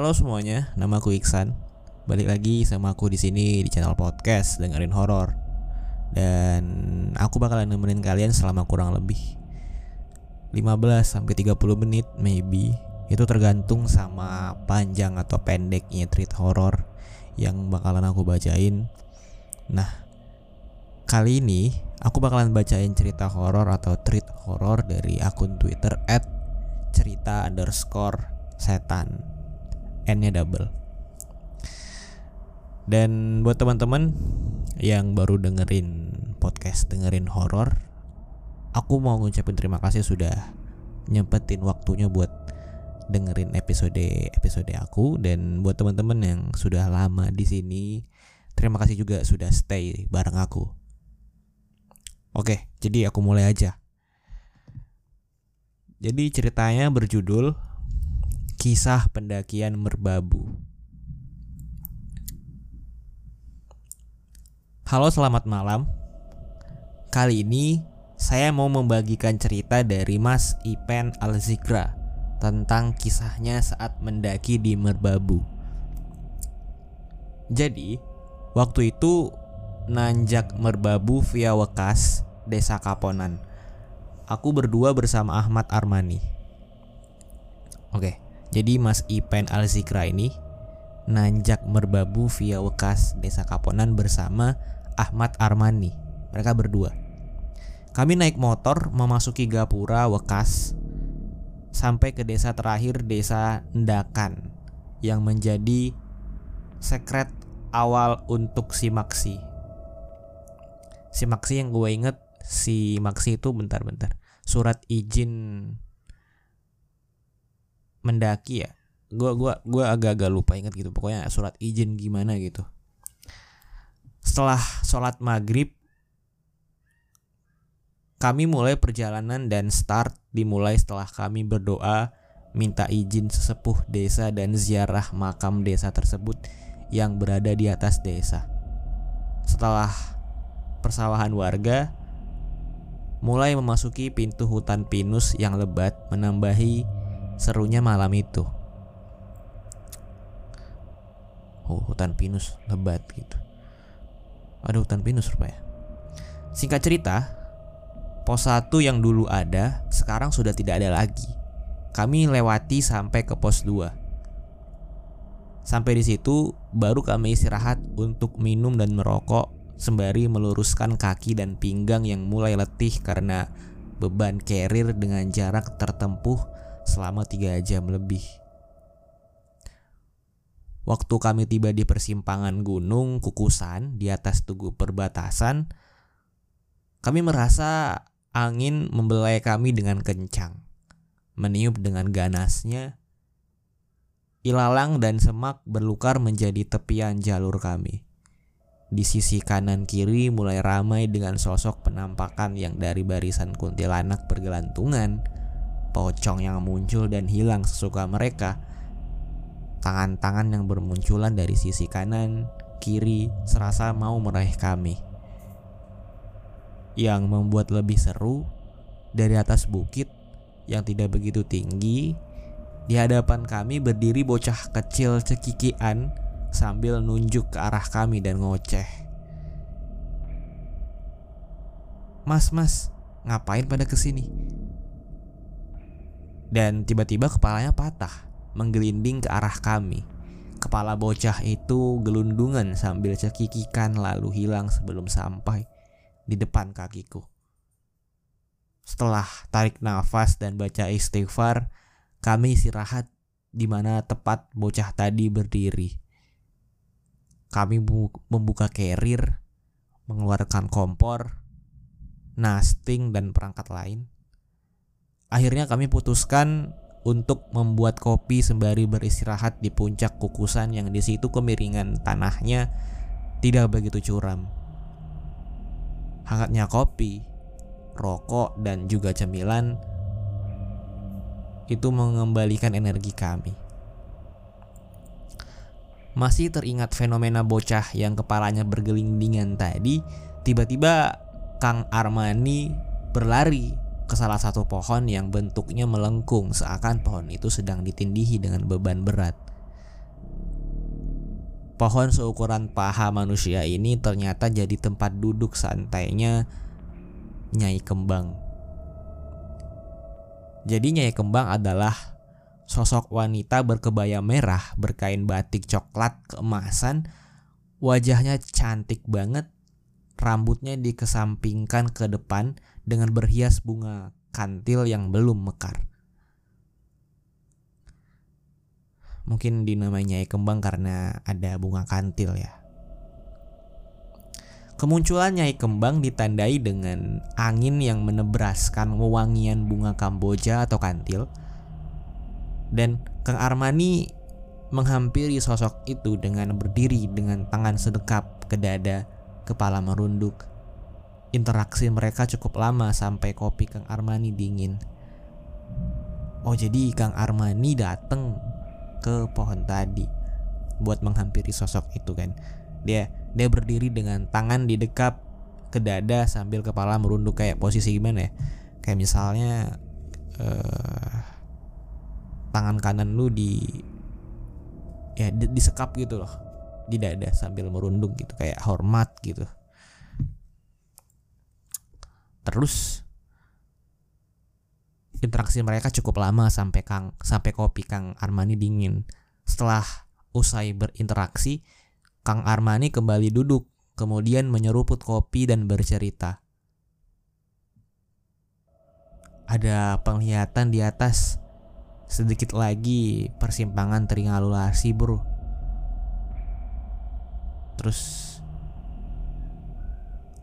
Halo semuanya, nama aku Iksan. Balik lagi sama aku di sini di channel podcast dengerin horor. Dan aku bakalan nemenin kalian selama kurang lebih 15 sampai 30 menit maybe. Itu tergantung sama panjang atau pendeknya treat horor yang bakalan aku bacain. Nah, kali ini aku bakalan bacain cerita horor atau treat horor dari akun Twitter cerita underscore setan N-nya double. Dan buat teman-teman yang baru dengerin podcast dengerin horor, aku mau ngucapin terima kasih sudah nyempetin waktunya buat dengerin episode episode aku dan buat teman-teman yang sudah lama di sini terima kasih juga sudah stay bareng aku. Oke, jadi aku mulai aja. Jadi ceritanya berjudul Kisah pendakian merbabu. Halo, selamat malam. Kali ini saya mau membagikan cerita dari Mas Ipen Alzikra tentang kisahnya saat mendaki di Merbabu. Jadi, waktu itu nanjak Merbabu via Wekas, Desa Kaponan. Aku berdua bersama Ahmad Armani. Oke. Jadi Mas Ipen Alzikra ini nanjak merbabu via Wekas Desa Kaponan bersama Ahmad Armani. Mereka berdua. Kami naik motor memasuki Gapura Wekas sampai ke desa terakhir Desa Ndakan yang menjadi sekret awal untuk si Maksi. Si Maksi yang gue inget si Maksi itu bentar-bentar surat izin mendaki ya? Gue gua gua agak-agak lupa inget gitu. Pokoknya surat izin gimana gitu. Setelah sholat maghrib kami mulai perjalanan dan start dimulai setelah kami berdoa minta izin sesepuh desa dan ziarah makam desa tersebut yang berada di atas desa. Setelah persawahan warga mulai memasuki pintu hutan pinus yang lebat menambahi serunya malam itu. Oh, hutan pinus lebat gitu. Ada hutan pinus rupanya. Singkat cerita, pos 1 yang dulu ada sekarang sudah tidak ada lagi. Kami lewati sampai ke pos 2. Sampai di situ baru kami istirahat untuk minum dan merokok sembari meluruskan kaki dan pinggang yang mulai letih karena beban carrier dengan jarak tertempuh selama tiga jam lebih. Waktu kami tiba di persimpangan gunung Kukusan di atas tugu perbatasan, kami merasa angin membelai kami dengan kencang, meniup dengan ganasnya. Ilalang dan semak berlukar menjadi tepian jalur kami. Di sisi kanan kiri mulai ramai dengan sosok penampakan yang dari barisan kuntilanak bergelantungan pocong yang muncul dan hilang sesuka mereka. Tangan-tangan yang bermunculan dari sisi kanan, kiri, serasa mau meraih kami. Yang membuat lebih seru, dari atas bukit yang tidak begitu tinggi, di hadapan kami berdiri bocah kecil cekikian sambil nunjuk ke arah kami dan ngoceh. Mas, mas, ngapain pada ke sini? Dan tiba-tiba kepalanya patah, menggelinding ke arah kami. Kepala bocah itu gelundungan sambil cekikikan lalu hilang sebelum sampai di depan kakiku. Setelah tarik nafas dan baca istighfar, kami istirahat di mana tepat bocah tadi berdiri. Kami membuka carrier, mengeluarkan kompor, nasting dan perangkat lain Akhirnya kami putuskan untuk membuat kopi sembari beristirahat di puncak kukusan yang di situ kemiringan tanahnya tidak begitu curam. Hangatnya kopi, rokok, dan juga cemilan itu mengembalikan energi kami. Masih teringat fenomena bocah yang kepalanya bergelindingan tadi, tiba-tiba Kang Armani berlari ke salah satu pohon yang bentuknya melengkung seakan pohon itu sedang ditindihi dengan beban berat. pohon seukuran paha manusia ini ternyata jadi tempat duduk santainya Nyai Kembang. Jadi Nyai Kembang adalah sosok wanita berkebaya merah berkain batik coklat keemasan. Wajahnya cantik banget, rambutnya dikesampingkan ke depan dengan berhias bunga kantil yang belum mekar. Mungkin dinamai Nyai Kembang karena ada bunga kantil ya. Kemunculan Nyai Kembang ditandai dengan angin yang menebraskan wewangian bunga kamboja atau kantil. Dan Kang Armani menghampiri sosok itu dengan berdiri dengan tangan sedekap ke dada, kepala merunduk. Interaksi mereka cukup lama sampai kopi Kang Armani dingin. Oh jadi Kang Armani dateng ke pohon tadi buat menghampiri sosok itu kan. Dia dia berdiri dengan tangan di dekap ke dada sambil kepala merunduk kayak posisi gimana ya? Kayak misalnya uh, tangan kanan lu di ya di, disekap gitu loh di dada sambil merunduk gitu kayak hormat gitu. Terus interaksi mereka cukup lama sampai Kang sampai kopi Kang Armani dingin. Setelah usai berinteraksi, Kang Armani kembali duduk, kemudian menyeruput kopi dan bercerita. Ada penglihatan di atas. Sedikit lagi persimpangan Tringalulasi, Bro. Terus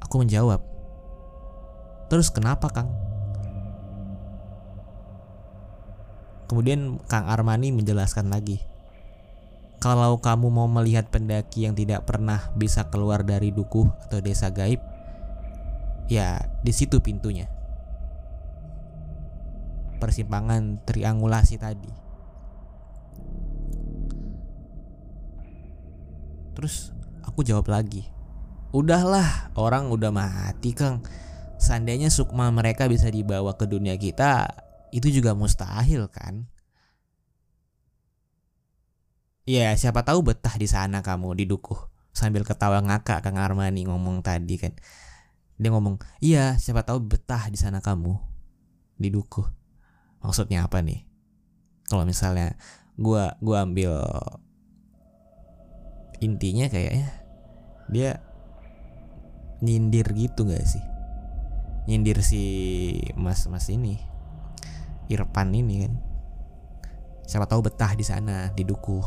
aku menjawab. Terus kenapa, Kang? Kemudian Kang Armani menjelaskan lagi. Kalau kamu mau melihat pendaki yang tidak pernah bisa keluar dari dukuh atau desa gaib, ya di situ pintunya. Persimpangan triangulasi tadi. Terus aku jawab lagi. Udahlah, orang udah mati, Kang. Seandainya sukma mereka bisa dibawa ke dunia kita, itu juga mustahil kan? Ya siapa tahu betah di sana kamu di dukuh sambil ketawa ngakak Kang Armani ngomong tadi kan. Dia ngomong, "Iya, siapa tahu betah di sana kamu di dukuh." Maksudnya apa nih? Kalau misalnya gua gua ambil intinya kayaknya dia nyindir gitu gak sih? Nyindir si mas-mas ini Irfan ini kan siapa tahu betah di sana di dukuh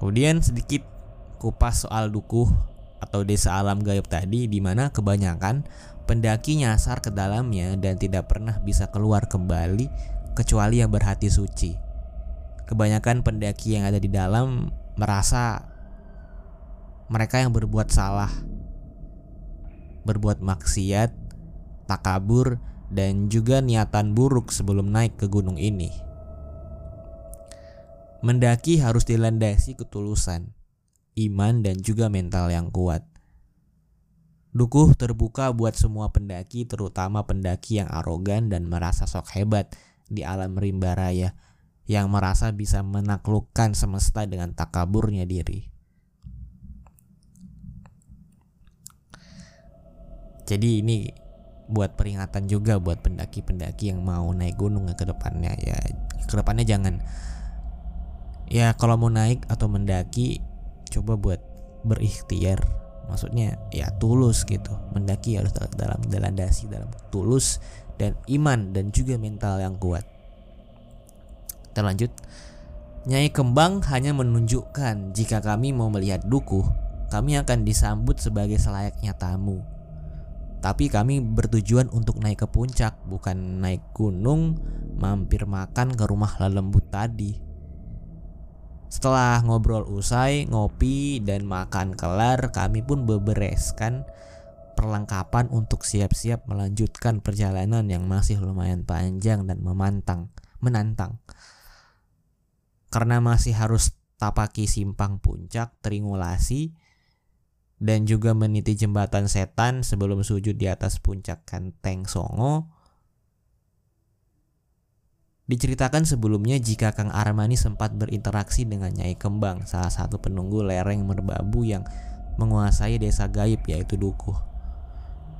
kemudian sedikit kupas soal dukuh atau desa alam gaib tadi di mana kebanyakan pendaki nyasar ke dalamnya dan tidak pernah bisa keluar kembali kecuali yang berhati suci. Kebanyakan pendaki yang ada di dalam merasa mereka yang berbuat salah, berbuat maksiat, takabur, dan juga niatan buruk sebelum naik ke gunung ini. Mendaki harus dilandasi ketulusan, iman, dan juga mental yang kuat. Dukuh terbuka buat semua pendaki, terutama pendaki yang arogan dan merasa sok hebat di alam rimba raya, yang merasa bisa menaklukkan semesta dengan takaburnya diri. Jadi ini buat peringatan juga buat pendaki-pendaki yang mau naik gunung ke depannya. Ya ke depannya jangan. Ya kalau mau naik atau mendaki coba buat berikhtiar. Maksudnya ya tulus gitu. Mendaki harus dalam dalam dasi dalam tulus dan iman dan juga mental yang kuat terlanjut Nyai Kembang hanya menunjukkan jika kami mau melihat dukuh, kami akan disambut sebagai selayaknya tamu. Tapi kami bertujuan untuk naik ke puncak, bukan naik gunung, mampir makan ke rumah lelembut tadi. Setelah ngobrol usai, ngopi dan makan kelar, kami pun bebereskan perlengkapan untuk siap-siap melanjutkan perjalanan yang masih lumayan panjang dan memantang, menantang. Karena masih harus tapaki simpang puncak, tringulasi, dan juga meniti jembatan setan sebelum sujud di atas puncak Kenteng Songo. Diceritakan sebelumnya jika Kang Armani sempat berinteraksi dengan Nyai Kembang, salah satu penunggu lereng merbabu yang menguasai desa gaib yaitu Dukuh.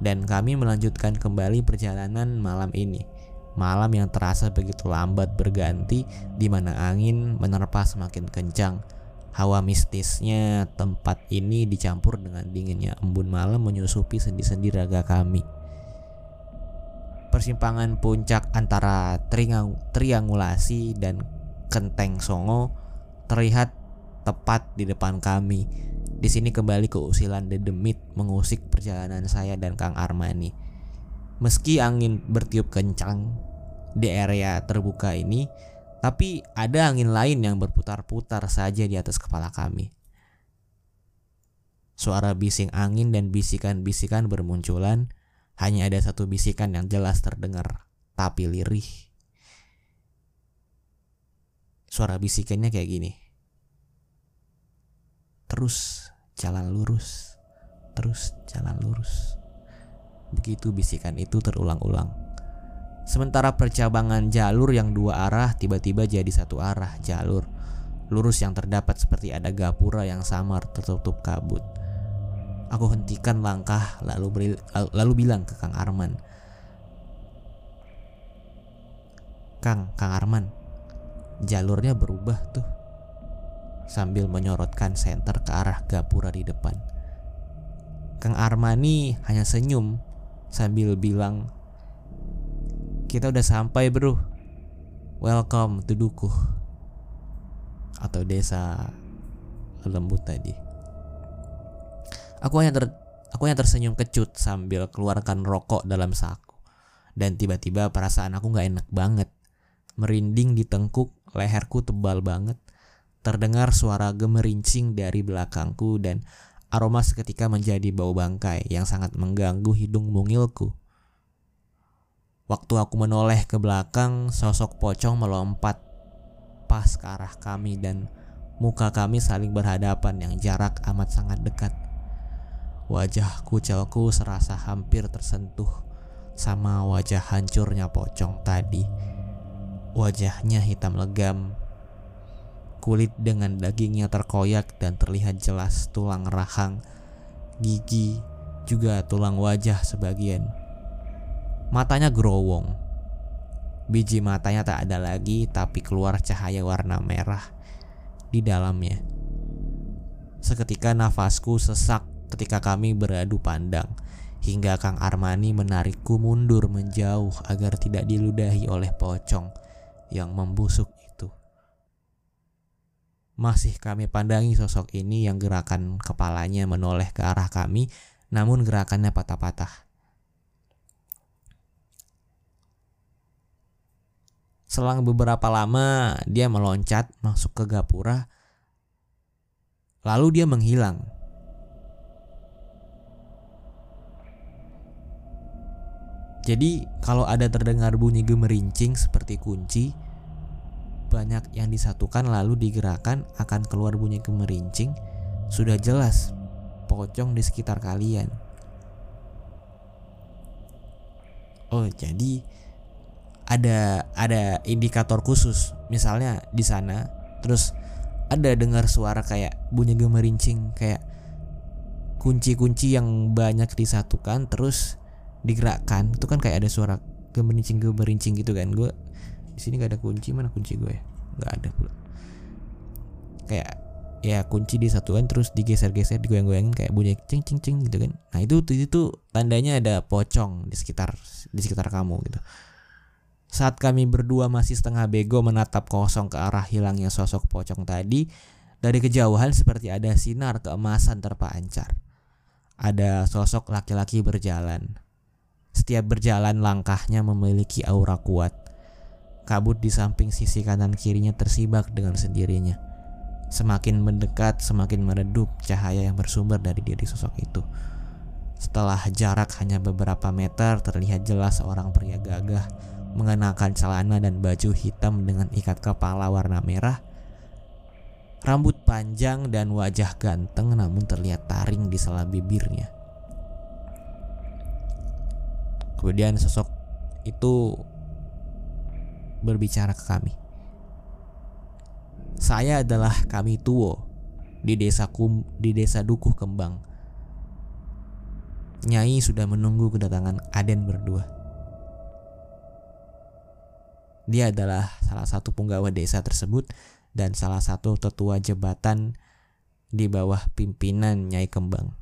Dan kami melanjutkan kembali perjalanan malam ini. Malam yang terasa begitu lambat berganti di mana angin menerpa semakin kencang. Hawa mistisnya tempat ini dicampur dengan dinginnya embun malam menyusupi sendi-sendi raga kami persimpangan puncak antara triangulasi dan Kenteng Songo terlihat tepat di depan kami. Di sini kembali keusilan dedemit mengusik perjalanan saya dan Kang Armani. Meski angin bertiup kencang di area terbuka ini, tapi ada angin lain yang berputar-putar saja di atas kepala kami. Suara bising angin dan bisikan-bisikan bermunculan hanya ada satu bisikan yang jelas terdengar, tapi lirih. Suara bisikannya kayak gini. Terus jalan lurus, terus jalan lurus. Begitu bisikan itu terulang-ulang. Sementara percabangan jalur yang dua arah tiba-tiba jadi satu arah jalur lurus yang terdapat seperti ada gapura yang samar tertutup kabut. Aku hentikan langkah lalu beri, lalu bilang ke Kang Arman. Kang, Kang Arman, jalurnya berubah tuh. Sambil menyorotkan senter ke arah gapura di depan. Kang Armani hanya senyum sambil bilang, "Kita udah sampai, Bro. Welcome to Dukuh." Atau desa lembut tadi. Aku hanya ter aku hanya tersenyum kecut sambil keluarkan rokok dalam saku. Dan tiba-tiba perasaan aku nggak enak banget. Merinding di tengkuk, leherku tebal banget. Terdengar suara gemerincing dari belakangku dan aroma seketika menjadi bau bangkai yang sangat mengganggu hidung mungilku. Waktu aku menoleh ke belakang, sosok pocong melompat pas ke arah kami dan muka kami saling berhadapan yang jarak amat sangat dekat. Wajah kucilku serasa hampir tersentuh sama wajah hancurnya pocong tadi. Wajahnya hitam legam, kulit dengan dagingnya terkoyak dan terlihat jelas tulang rahang, gigi, juga tulang wajah sebagian. Matanya gerowong. Biji matanya tak ada lagi tapi keluar cahaya warna merah di dalamnya. Seketika nafasku sesak ketika kami beradu pandang hingga Kang Armani menarikku mundur menjauh agar tidak diludahi oleh pocong yang membusuk. Masih kami pandangi sosok ini yang gerakan kepalanya menoleh ke arah kami, namun gerakannya patah-patah. Selang beberapa lama, dia meloncat masuk ke gapura, lalu dia menghilang. Jadi kalau ada terdengar bunyi gemerincing seperti kunci, banyak yang disatukan lalu digerakkan akan keluar bunyi gemerincing, sudah jelas pocong di sekitar kalian. Oh, jadi ada ada indikator khusus. Misalnya di sana terus ada dengar suara kayak bunyi gemerincing kayak kunci-kunci yang banyak disatukan terus digerakkan itu kan kayak ada suara gemerincing gemerincing gitu kan gue di sini gak ada kunci mana kunci gue ya? Nggak ada pula. Kayak ya kunci disatukan terus digeser-geser digoyang-goyangin kayak bunyi cing cing cing gitu kan. Nah itu itu, itu tandanya ada pocong di sekitar di sekitar kamu gitu. Saat kami berdua masih setengah bego menatap kosong ke arah hilangnya sosok pocong tadi dari kejauhan seperti ada sinar keemasan terpancar. Ada sosok laki-laki berjalan. Setiap berjalan langkahnya memiliki aura kuat. Kabut di samping sisi kanan kirinya tersibak dengan sendirinya. Semakin mendekat, semakin meredup cahaya yang bersumber dari diri sosok itu. Setelah jarak hanya beberapa meter, terlihat jelas seorang pria gagah mengenakan celana dan baju hitam dengan ikat kepala warna merah. Rambut panjang dan wajah ganteng namun terlihat taring di sela bibirnya. Kemudian sosok itu berbicara ke kami. Saya adalah kami tuo di desa kum, di desa Dukuh Kembang. Nyai sudah menunggu kedatangan Aden berdua. Dia adalah salah satu penggawa desa tersebut dan salah satu tetua jabatan di bawah pimpinan Nyai Kembang.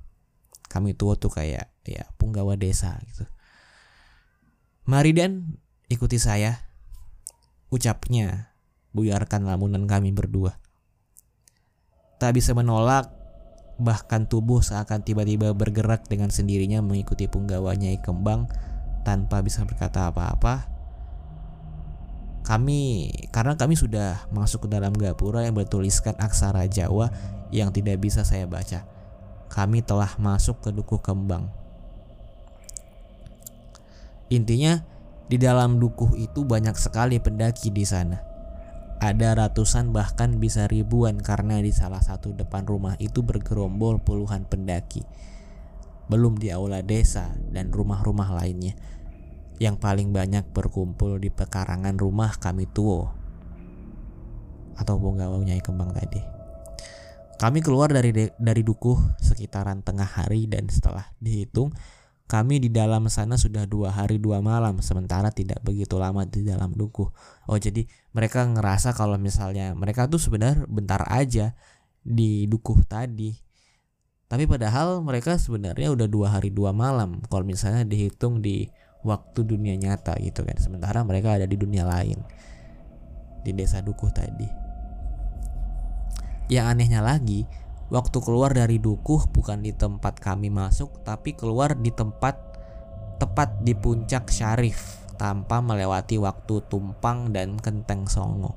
Kami tua tuh kayak ya penggawa desa gitu. Mari dan ikuti saya. Ucapnya buyarkan lamunan kami berdua. Tak bisa menolak, bahkan tubuh seakan tiba-tiba bergerak dengan sendirinya mengikuti punggawanya Kembang tanpa bisa berkata apa-apa. Kami, karena kami sudah masuk ke dalam gapura yang bertuliskan aksara Jawa yang tidak bisa saya baca. Kami telah masuk ke Dukuh Kembang. Intinya, di dalam dukuh itu banyak sekali pendaki di sana ada ratusan bahkan bisa ribuan karena di salah satu depan rumah itu bergerombol puluhan pendaki. Belum di aula desa dan rumah-rumah lainnya. Yang paling banyak berkumpul di pekarangan rumah kami tuo atau bonggawanya kembang tadi. Kami keluar dari dari dukuh sekitaran tengah hari dan setelah dihitung kami di dalam sana sudah dua hari dua malam sementara tidak begitu lama di dalam dukuh. Oh jadi mereka ngerasa kalau misalnya mereka tuh sebenarnya bentar aja di dukuh tadi. Tapi padahal mereka sebenarnya udah dua hari dua malam kalau misalnya dihitung di waktu dunia nyata gitu kan. Sementara mereka ada di dunia lain di desa dukuh tadi. Yang anehnya lagi, Waktu keluar dari dukuh bukan di tempat kami masuk, tapi keluar di tempat tepat di puncak Syarif tanpa melewati waktu tumpang dan kenteng songo.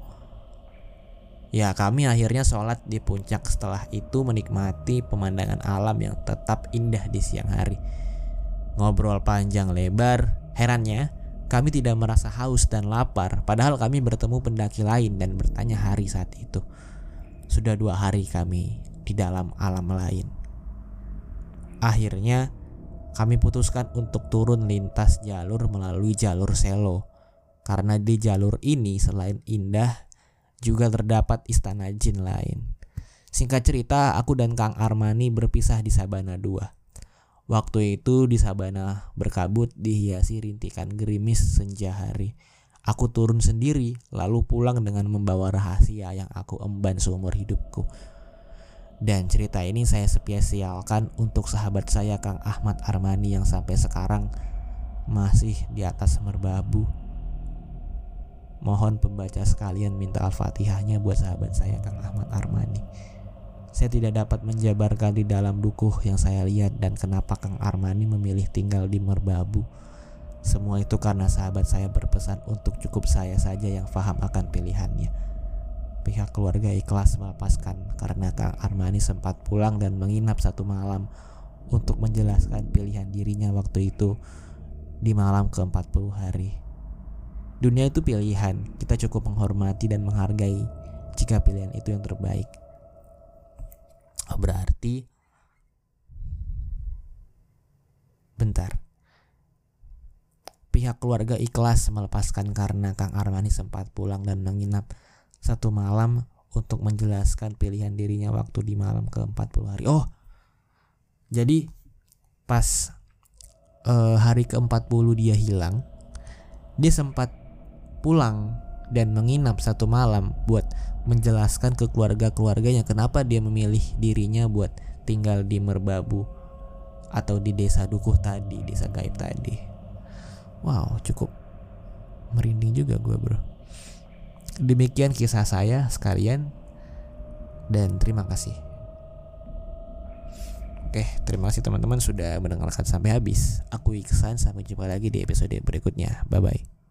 Ya kami akhirnya sholat di puncak setelah itu menikmati pemandangan alam yang tetap indah di siang hari. Ngobrol panjang lebar, herannya kami tidak merasa haus dan lapar padahal kami bertemu pendaki lain dan bertanya hari saat itu. Sudah dua hari kami di dalam alam lain. Akhirnya, kami putuskan untuk turun lintas jalur melalui jalur selo. Karena di jalur ini selain indah, juga terdapat istana jin lain. Singkat cerita, aku dan Kang Armani berpisah di Sabana 2. Waktu itu di Sabana berkabut dihiasi rintikan gerimis senja hari. Aku turun sendiri, lalu pulang dengan membawa rahasia yang aku emban seumur hidupku. Dan cerita ini saya spesialkan untuk sahabat saya Kang Ahmad Armani yang sampai sekarang masih di atas merbabu. Mohon pembaca sekalian minta Al-Fatihahnya buat sahabat saya Kang Ahmad Armani. Saya tidak dapat menjabarkan di dalam dukuh yang saya lihat dan kenapa Kang Armani memilih tinggal di merbabu. Semua itu karena sahabat saya berpesan untuk cukup saya saja yang paham akan pilihannya pihak keluarga ikhlas melepaskan karena Kang Armani sempat pulang dan menginap satu malam untuk menjelaskan pilihan dirinya waktu itu di malam ke-40 hari. Dunia itu pilihan, kita cukup menghormati dan menghargai jika pilihan itu yang terbaik. Oh, berarti bentar. Pihak keluarga ikhlas melepaskan karena Kang Armani sempat pulang dan menginap satu malam untuk menjelaskan pilihan dirinya waktu di malam ke-40 hari. Oh. Jadi pas uh, hari ke-40 dia hilang, dia sempat pulang dan menginap satu malam buat menjelaskan ke keluarga-keluarganya kenapa dia memilih dirinya buat tinggal di Merbabu atau di desa Dukuh tadi, desa gaib tadi. Wow, cukup merinding juga gue, Bro. Demikian kisah saya sekalian dan terima kasih. Oke, terima kasih teman-teman sudah mendengarkan sampai habis. Aku Iksan, sampai jumpa lagi di episode berikutnya. Bye bye.